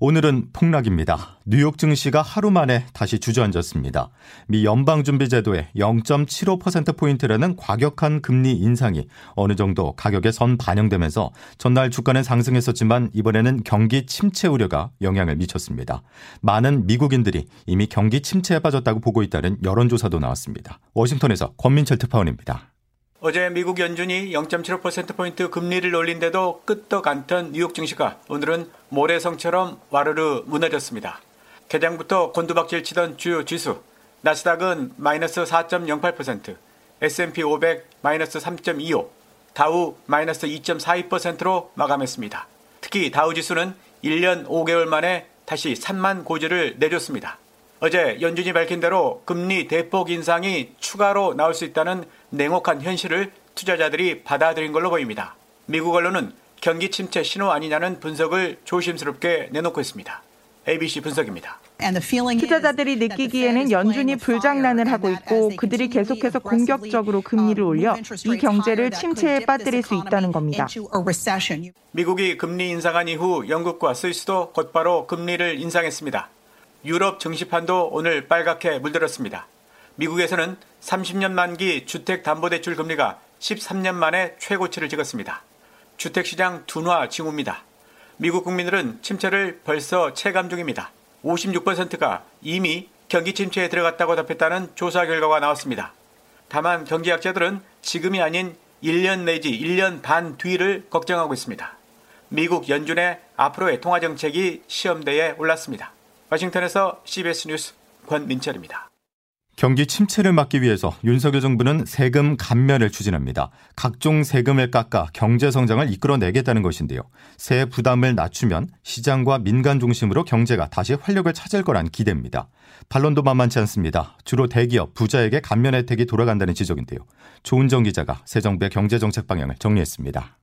오늘은 폭락입니다. 뉴욕 증시가 하루 만에 다시 주저앉았습니다. 미 연방준비제도의 0.75%포인트라는 과격한 금리 인상이 어느 정도 가격에 선 반영되면서 전날 주가는 상승했었지만 이번에는 경기 침체 우려가 영향을 미쳤습니다. 많은 미국인들이 이미 경기 침체에 빠졌다고 보고 있다는 여론조사도 나왔습니다. 워싱턴에서 권민철 특파원입니다. 어제 미국 연준이 0.75%포인트 금리를 올린데도 끄떡 않던 뉴욕 증시가 오늘은 모래성처럼 와르르 무너졌습니다. 개장부터 곤두박질 치던 주요 지수, 나스닥은 마이너스 4.08%, S&P 500 마이너스 3.25, 다우 마이너스 2.42%로 마감했습니다. 특히 다우 지수는 1년 5개월 만에 다시 3만 고지를 내줬습니다. 어제 연준이 밝힌 대로 금리 대폭 인상이 추가로 나올 수 있다는 냉혹한 현실을 투자자들이 받아들인 걸로 보입니다. 미국 언론은 경기 침체 신호 아니냐는 분석을 조심스럽게 내놓고 있습니다. ABC 분석입니다. 투자자들이 느끼기에는 연준이 불장난을 하고 있고 그들이 계속해서 공격적으로 금리를 올려 이 경제를 침체에 빠뜨릴 수 있다는 겁니다. 미국이 금리 인상한 이후 영국과 스위스도 곧바로 금리를 인상했습니다. 유럽 증시판도 오늘 빨갛게 물들었습니다. 미국에서는 30년 만기 주택담보대출 금리가 13년 만에 최고치를 찍었습니다. 주택시장 둔화 징후입니다. 미국 국민들은 침체를 벌써 체감 중입니다. 56%가 이미 경기 침체에 들어갔다고 답했다는 조사 결과가 나왔습니다. 다만 경제학자들은 지금이 아닌 1년 내지 1년 반 뒤를 걱정하고 있습니다. 미국 연준의 앞으로의 통화정책이 시험대에 올랐습니다. 워싱턴에서 CBS 뉴스 권민철입니다. 경기 침체를 막기 위해서 윤석열 정부는 세금 감면을 추진합니다. 각종 세금을 깎아 경제 성장을 이끌어내겠다는 것인데요. 세 부담을 낮추면 시장과 민간 중심으로 경제가 다시 활력을 찾을 거란 기대입니다. 반론도 만만치 않습니다. 주로 대기업, 부자에게 감면 혜택이 돌아간다는 지적인데요. 조은정 기자가 새 정부의 경제 정책 방향을 정리했습니다.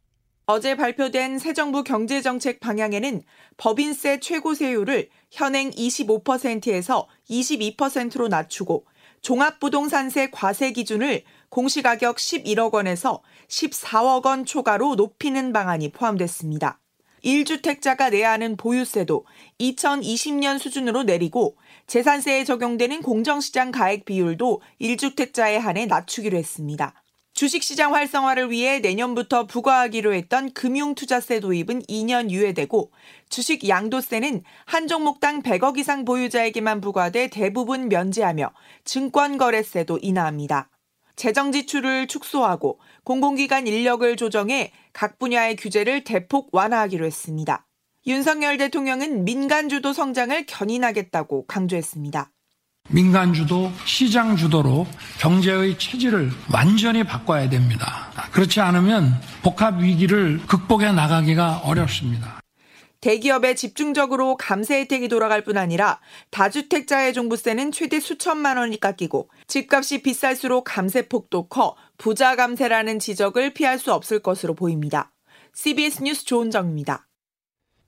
어제 발표된 새 정부 경제정책 방향에는 법인세 최고세율을 현행 25%에서 22%로 낮추고 종합부동산세 과세 기준을 공시가격 11억 원에서 14억 원 초과로 높이는 방안이 포함됐습니다. 1주택자가 내야 하는 보유세도 2020년 수준으로 내리고 재산세에 적용되는 공정시장 가액 비율도 1주택자에 한해 낮추기로 했습니다. 주식시장 활성화를 위해 내년부터 부과하기로 했던 금융투자세 도입은 2년 유예되고 주식 양도세는 한 종목당 100억 이상 보유자에게만 부과돼 대부분 면제하며 증권거래세도 인하합니다. 재정 지출을 축소하고 공공기관 인력을 조정해 각 분야의 규제를 대폭 완화하기로 했습니다. 윤석열 대통령은 민간 주도 성장을 견인하겠다고 강조했습니다. 민간 주도, 시장 주도로 경제의 체질을 완전히 바꿔야 됩니다. 그렇지 않으면 복합 위기를 극복해 나가기가 어렵습니다. 대기업에 집중적으로 감세 혜택이 돌아갈 뿐 아니라 다주택자의 종부세는 최대 수천만 원이 깎이고 집값이 비쌀수록 감세폭도 커 부자 감세라는 지적을 피할 수 없을 것으로 보입니다. CBS 뉴스 조은정입니다.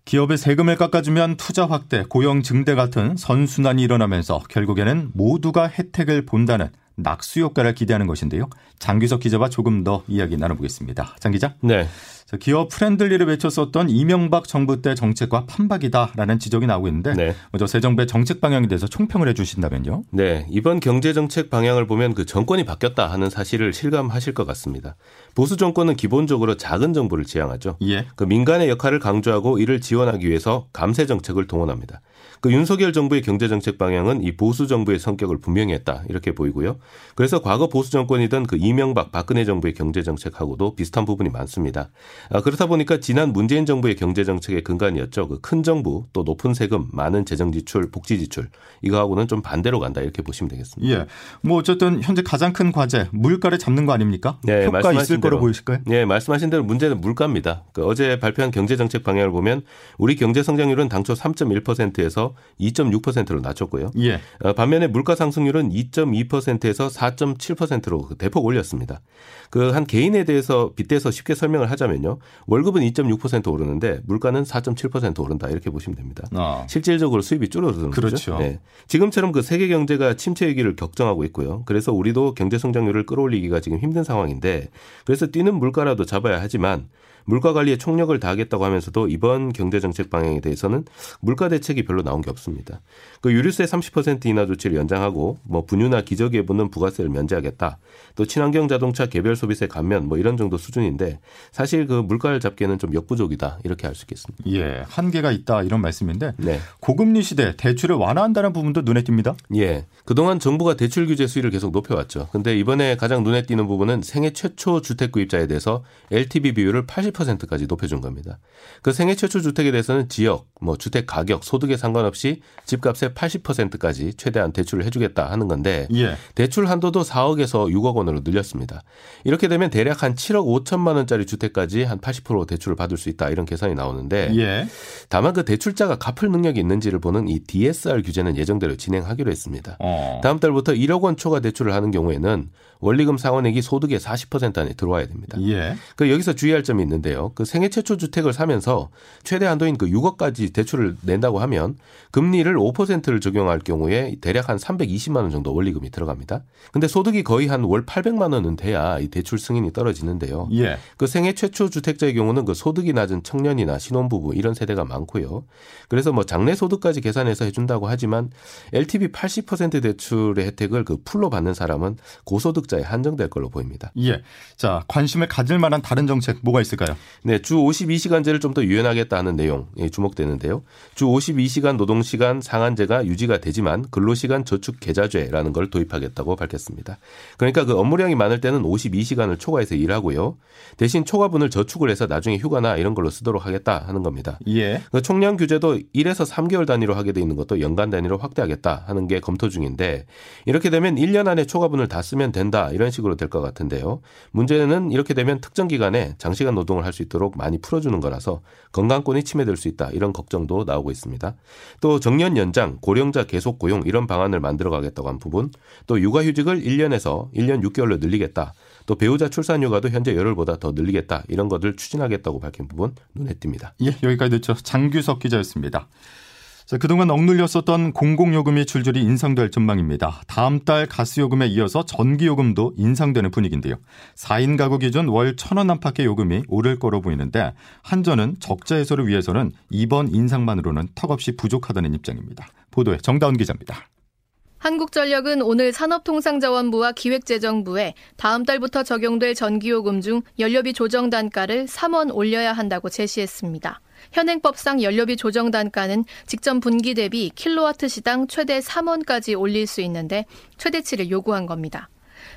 기업의 세금을 깎아주면 투자 확대, 고용 증대 같은 선순환이 일어나면서 결국에는 모두가 혜택을 본다는 낙수 효과를 기대하는 것인데요. 장규석 기자와 조금 더 이야기 나눠보겠습니다. 장 기자. 네. 기업 friendly를 외쳤었던 이명박 정부 때 정책과 판박이다라는 지적이 나오고 있는데 네. 먼저 새 정부의 정책 방향에 대해서 총평을 해주신다면요. 네, 이번 경제 정책 방향을 보면 그 정권이 바뀌었다 하는 사실을 실감하실 것 같습니다. 보수 정권은 기본적으로 작은 정부를 지향하죠. 예. 그 민간의 역할을 강조하고 이를 지원하기 위해서 감세 정책을 동원합니다. 그 윤석열 정부의 경제 정책 방향은 이 보수 정부의 성격을 분명히 했다 이렇게 보이고요. 그래서 과거 보수 정권이던 그 이명박 박근혜 정부의 경제 정책하고도 비슷한 부분이 많습니다. 아, 그렇다 보니까 지난 문재인 정부의 경제 정책의 근간이었죠. 그 큰 정부 또 높은 세금, 많은 재정 지출, 복지 지출 이거하고는 좀 반대로 간다 이렇게 보시면 되겠습니다. 예. 뭐 어쨌든 현재 가장 큰 과제 물가를 잡는 거 아닙니까? 네, 효과 있을 거로 보이실까요? 네, 말씀하신 대로 문제는 물가입니다. 그 어제 발표한 경제 정책 방향을 보면 우리 경제 성장률은 당초 3.1%에서 2.6%로 낮췄고요. 예. 어, 반면에 물가 상승률은 2.2%에서 4.7%로 대폭 올렸습니다. 그 한 개인에 대해서 빗대서 쉽게 설명을 하자면요. 월급은 2.6% 오르는데 물가는 4.7% 오른다 이렇게 보시면 됩니다. 아. 실질적으로 수입이 줄어드는 그렇죠. 거죠. 네. 지금처럼 그 세계 경제가 침체 위기를 격정하고 있고요. 그래서 우리도 경제 성장률을 끌어올리기가 지금 힘든 상황인데 그래서 뛰는 물가라도 잡아야 하지만 물가 관리에 총력을 다하겠다고 하면서도 이번 경제 정책 방향에 대해서는 물가 대책이 별로 나온 게 없습니다. 그 유류세 30% 인하 조치를 연장하고 뭐 분유나 기저귀에붙는 부가세를 면제하겠다. 또 친환경 자동차 개별 소비세 감면 뭐 이런 정도 수준인데 사실 그 물가를 잡기에는 좀 역부족이다 이렇게 할수 있겠습니다. 예, 한계가 있다 이런 말씀인데 네. 고금리 시대 대출을 완화한다는 부분도 눈에 띕니다. 예, 그동안 정부가 대출 규제 수위를 계속 높여왔죠. 근데 이번에 가장 눈에 띄는 부분은 생애 최초 주택 구입자에 대해서 LTV 비율을 80 80%까지 높여준 겁니다. 그 생애 최초 주택에 대해서는 지역, 뭐 주택 가격, 소득에 상관없이 집값의 80%까지 최대한 대출을 해주겠다 하는 건데 예. 대출 한도도 4억에서 6억 원으로 늘렸습니다. 이렇게 되면 대략 한 7억 5천만 원짜리 주택까지 한 80% 대출을 받을 수 있다 이런 계산이 나오는데 예. 다만 그 대출자가 갚을 능력이 있는지를 보는 이 DSR 규제는 예정대로 진행하기로 했습니다. 어. 다음 달부터 1억 원 초과 대출을 하는 경우에는 원리금 상환액이 소득의 40% 안에 들어와야 됩니다. 예. 그 여기서 주의할 점이 있는데 요. 그 생애 최초 주택을 사면서 최대 한도인 그 6억까지 대출을 낸다고 하면 금리를 5%를 적용할 경우에 대략 한 320만 원 정도 원리금이 들어갑니다. 근데 소득이 거의 한 월 800만 원은 돼야 이 대출 승인이 떨어지는데요. 예. 그 생애 최초 주택자의 경우는 그 소득이 낮은 청년이나 신혼부부 이런 세대가 많고요. 그래서 뭐 장래 소득까지 계산해서 해준다고 하지만 LTV 80% 대출의 혜택을 그 풀로 받는 사람은 고소득 소득자에 한정될 걸로 보입니다. 예. 자, 관심을 가질 만한 다른 정책 뭐가 있을까요? 네, 주 52시간제를 좀 더 유연하겠다 하는 내용 이 주목되는데요. 주 52시간 노동시간 상한제가 유지가 되지만 근로시간 저축 계좌제라는 걸 도입하겠다고 밝혔습니다. 그러니까 그 업무량이 많을 때는 52시간을 초과해서 일하고요. 대신 초과분을 저축을 해서 나중에 휴가나 이런 걸로 쓰도록 하겠다 하는 겁니다. 예. 그 총량 규제도 1에서 3개월 단위로 하게 돼 있는 것도 연간 단위로 확대하겠다 하는 게 검토 중인데 이렇게 되면 1년 안에 초과분을 다 쓰면 된다 이런 식으로 될 것 같은데요. 문제는 이렇게 되면 특정 기간에 장시간 노 동을 할 수 있도록 많이 풀어주는 거라서 건강권이 침해될 수 있다 이런 걱정도 나오고 있습니다. 또 정년 연장, 고령자 계속 고용 이런 방안을 만들어 가겠다고 한 부분, 또 육아휴직을 1년에서 1년 6개월로 늘리겠다. 또 배우자 출산 휴가도 현재 열흘보다 더 늘리겠다 이런 것들 추진하겠다고 밝힌 부분 눈에 띕니다. 예, 여기까지 듣죠. 장규석 기자였습니다. 자, 그동안 억눌렸었던 공공요금이 줄줄이 인상될 전망입니다. 다음 달 가스요금에 이어서 전기요금도 인상되는 분위기인데요. 4인 가구 기준 월 1,000원 안팎의 요금이 오를 거로 보이는데 한전은 적자 해소를 위해서는 이번 인상만으로는 턱없이 부족하다는 입장입니다. 보도에 정다운 기자입니다. 한국전력은 오늘 산업통상자원부와 기획재정부에 다음 달부터 적용될 전기요금 중 연료비 조정 단가를 3원 올려야 한다고 제시했습니다. 현행법상 연료비 조정 단가는 직전 분기 대비 킬로와트 시당 최대 3원까지 올릴 수 있는데 최대치를 요구한 겁니다.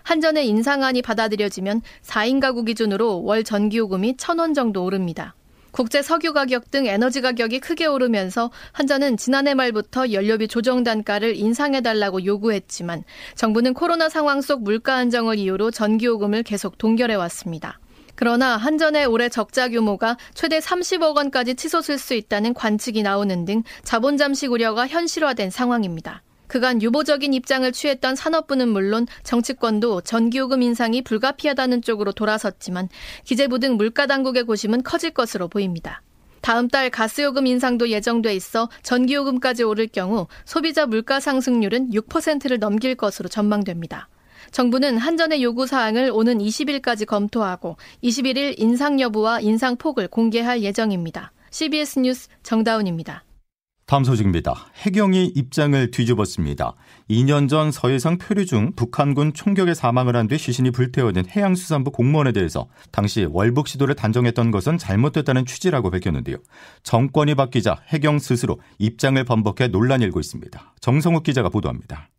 한전의 인상안이 받아들여지면 4인 가구 기준으로 월 전기요금이 1,000원 정도 오릅니다. 국제 석유 가격 등 에너지 가격이 크게 오르면서 한전은 지난해 말부터 연료비 조정 단가를 인상해달라고 요구했지만 정부는 코로나 상황 속 물가 안정을 이유로 전기요금을 계속 동결해 왔습니다. 그러나 한전의 올해 적자 규모가 최대 30억 원까지 치솟을 수 있다는 관측이 나오는 등 자본 잠식 우려가 현실화된 상황입니다. 그간 유보적인 입장을 취했던 산업부는 물론 정치권도 전기요금 인상이 불가피하다는 쪽으로 돌아섰지만 기재부 등 물가 당국의 고심은 커질 것으로 보입니다. 다음 달 가스요금 인상도 예정돼 있어 전기요금까지 오를 경우 소비자 물가 상승률은 6%를 넘길 것으로 전망됩니다. 정부는 한전의 요구 사항을 오는 20일까지 검토하고 21일 인상 여부와 인상 폭을 공개할 예정입니다. CBS 뉴스 정다운입니다. 다음 소식입니다. 해경이 입장을 뒤집었습니다. 2년 전 서해상 표류 중 북한군 총격에 사망을 한 뒤 시신이 불태워진 해양수산부 공무원에 대해서 당시 월북 시도를 단정했던 것은 잘못됐다는 취지라고 밝혔는데요. 정권이 바뀌자 해경 스스로 입장을 번복해 논란이 일고 있습니다. 정성욱 기자가 보도합니다.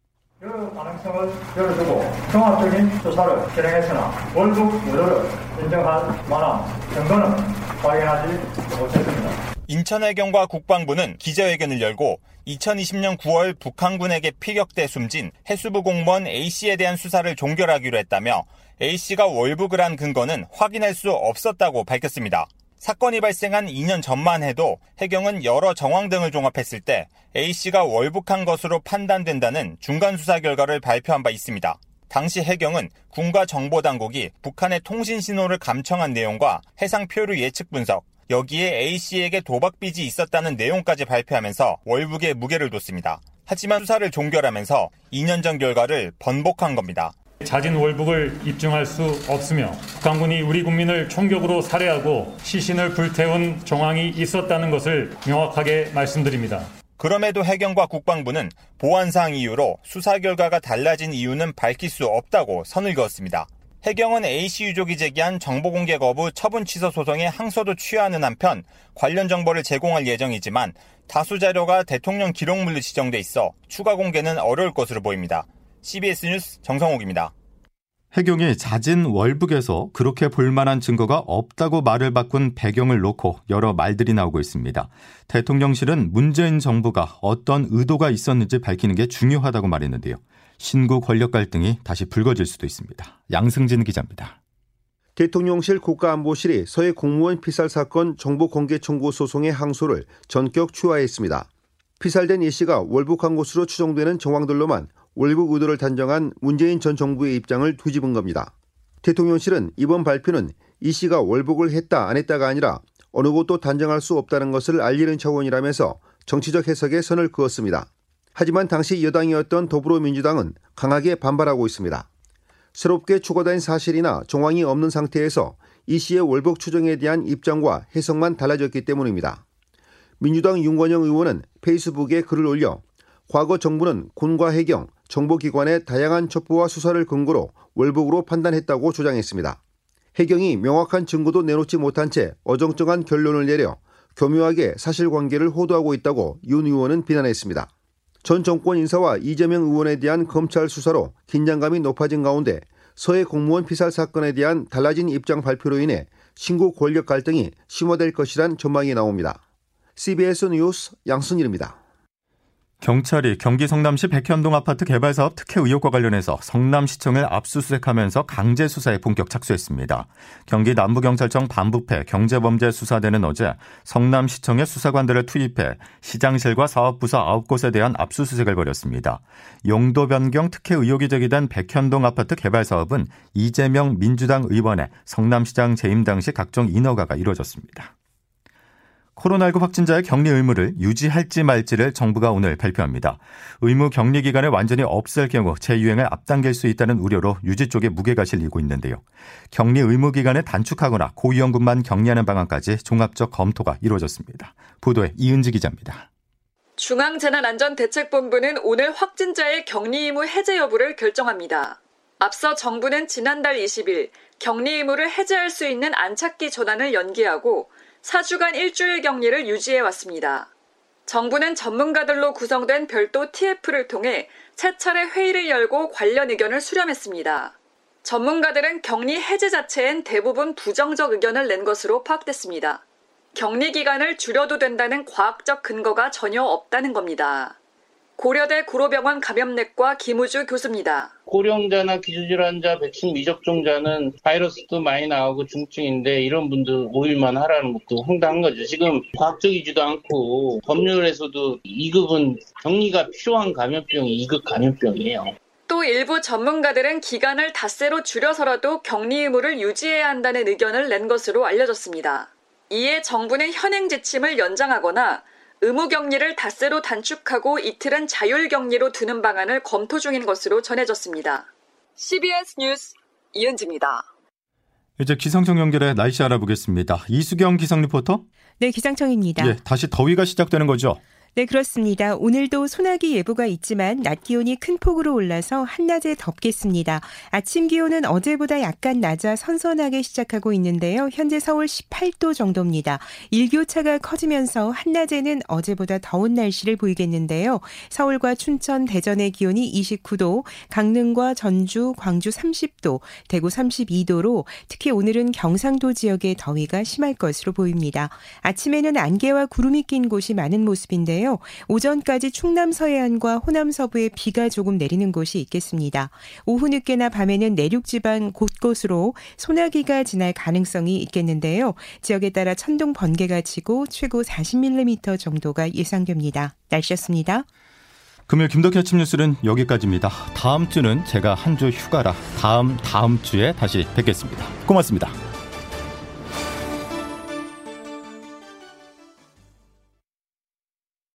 가능성을 열어두고 종합적인 수사를 진행했으나 월북 무효를 인정할 만한 증거는 발견하지 못했습니다. 인천해경과 국방부는 기자회견을 열고 2020년 9월 북한군에게 피격돼 숨진 해수부 공무원 A씨에 대한 수사를 종결하기로 했다며 A씨가 월북을 한 근거는 확인할 수 없었다고 밝혔습니다. 사건이 발생한 2년 전만 해도 해경은 여러 정황 등을 종합했을 때 A씨가 월북한 것으로 판단된다는 중간 수사 결과를 발표한 바 있습니다. 당시 해경은 군과 정보당국이 북한의 통신 신호를 감청한 내용과 해상 표류 예측 분석, 여기에 A씨에게 도박 빚이 있었다는 내용까지 발표하면서 월북에 무게를 뒀습니다. 하지만 수사를 종결하면서 2년 전 결과를 번복한 겁니다. 자진 월북을 입증할 수 없으며 북한군이 우리 국민을 총격으로 살해하고 시신을 불태운 정황이 있었다는 것을 명확하게 말씀드립니다. 그럼에도 해경과 국방부는 보안상 이유로 수사 결과가 달라진 이유는 밝힐 수 없다고 선을 그었습니다. 해경은 A씨 유족이 제기한 정보공개 거부 처분 취소 소송에 항소도 취하는 한편 관련 정보를 제공할 예정이지만 다수 자료가 대통령 기록물로 지정돼 있어 추가 공개는 어려울 것으로 보입니다. CBS 뉴스 정성욱입니다. 해경이 자진 월북에서 그렇게 볼만한 증거가 없다고 말을 바꾼 배경을 놓고 여러 말들이 나오고 있습니다. 대통령실은 문재인 정부가 어떤 의도가 있었는지 밝히는 게 중요하다고 말했는데요. 신구 권력 갈등이 다시 불거질 수도 있습니다. 양승진 기자입니다. 대통령실 국가안보실이 서해 공무원 피살 사건 정보 공개 청구 소송의 항소를 전격 취하했습니다. 피살된 이 씨가 월북한 것으로 추정되는 정황들로만 월북 의도를 단정한 문재인 전 정부의 입장을 뒤집은 겁니다. 대통령실은 이번 발표는 이 씨가 월북을 했다 안 했다가 아니라 어느 곳도 단정할 수 없다는 것을 알리는 차원이라면서 정치적 해석에 선을 그었습니다. 하지만 당시 여당이었던 더불어민주당은 강하게 반발하고 있습니다. 새롭게 추가된 사실이나 정황이 없는 상태에서 이 씨의 월북 추정에 대한 입장과 해석만 달라졌기 때문입니다. 민주당 윤건영 의원은 페이스북에 글을 올려 과거 정부는 군과 해경, 정보기관의 다양한 첩보와 수사를 근거로 월북으로 판단했다고 주장했습니다. 해경이 명확한 증거도 내놓지 못한 채 어정쩡한 결론을 내려 교묘하게 사실관계를 호도하고 있다고 윤 의원은 비난했습니다. 전 정권 인사와 이재명 의원에 대한 검찰 수사로 긴장감이 높아진 가운데 서해 공무원 피살 사건에 대한 달라진 입장 발표로 인해 신고 권력 갈등이 심화될 것이란 전망이 나옵니다. CBS 뉴스 양순일입니다. 경찰이 경기 성남시 백현동 아파트 개발 사업 특혜 의혹과 관련해서 성남시청을 압수수색하면서 강제 수사에 본격 착수했습니다. 경기 남부경찰청 반부패 경제범죄수사대는 어제 성남시청의 수사관들을 투입해 시장실과 사업부서 9곳에 대한 압수수색을 벌였습니다. 용도 변경 특혜 의혹이 제기된 백현동 아파트 개발 사업은 이재명 민주당 의원의 성남시장 재임 당시 각종 인허가가 이루어졌습니다. 코로나19 확진자의 격리 의무를 유지할지 말지를 정부가 오늘 발표합니다. 의무 격리 기간을 완전히 없앨 경우 재유행을 앞당길 수 있다는 우려로 유지 쪽에 무게가 실리고 있는데요. 격리 의무 기간을 단축하거나 고위험군만 격리하는 방안까지 종합적 검토가 이루어졌습니다. 보도에 이은지 기자입니다. 중앙재난안전대책본부는 오늘 확진자의 격리 의무 해제 여부를 결정합니다. 앞서 정부는 지난달 20일 격리 의무를 해제할 수 있는 안착기 전환을 연기하고 4주간 일주일 격리를 유지해 왔습니다. 정부는 전문가들로 구성된 별도 TF를 통해 차례 회의를 열고 관련 의견을 수렴했습니다. 전문가들은 격리 해제 자체엔 대부분 부정적 의견을 낸 것으로 파악됐습니다. 격리 기간을 줄여도 된다는 과학적 근거가 전혀 없다는 겁니다. 고려대 구로병원 감염내과 김우주 교수입니다. 고령자나 기저질환자, 백신 미접종자는 바이러스도 많이 나오고 중증인데 이런 분들 5일만 하라는 것도 황당한 거죠. 지금 과학적이지도 않고 법률에서도 2급은 격리가 필요한 감염병이 2급 감염병이에요. 또 일부 전문가들은 기간을 닷새로 줄여서라도 격리 의무를 유지해야 한다는 의견을 낸 것으로 알려졌습니다. 이에 정부는 현행 지침을 연장하거나 의무 격리를 닷새로 단축하고 이틀은 자율 격리로 두는 방안을 검토 중인 것으로 전해졌습니다. CBS 뉴스 이은지입니다. 이제 기상청 연결해 날씨 알아보겠습니다. 이수경 기상 리포터. 네, 기상청입니다. 예, 다시 더위가 시작되는 거죠? 네, 그렇습니다. 오늘도 소나기 예보가 있지만 낮 기온이 큰 폭으로 올라서 한낮에 덥겠습니다. 아침 기온은 어제보다 약간 낮아 선선하게 시작하고 있는데요. 현재 서울 18도 정도입니다. 일교차가 커지면서 한낮에는 어제보다 더운 날씨를 보이겠는데요. 서울과 춘천, 대전의 기온이 29도, 강릉과 전주, 광주 30도, 대구 32도로 특히 오늘은 경상도 지역의 더위가 심할 것으로 보입니다. 아침에는 안개와 구름이 낀 곳이 많은 모습인데요. 있는데요. 오전까지 충남 서해안과 호남 서부에 비가 조금 내리는 곳이 있겠습니다. 오후 늦게나 밤에는 내륙 지방 곳곳으로 소나기가 지날 가능성이 있겠는데요. 지역에 따라 천둥 번개가 치고 최고 40mm 정도가 예상됩니다. 날씨였습니다. 금요일 김덕희 아침 뉴스는 여기까지입니다. 다음 주는 제가 한 주 휴가라 다음 다음 주에 다시 뵙겠습니다. 고맙습니다.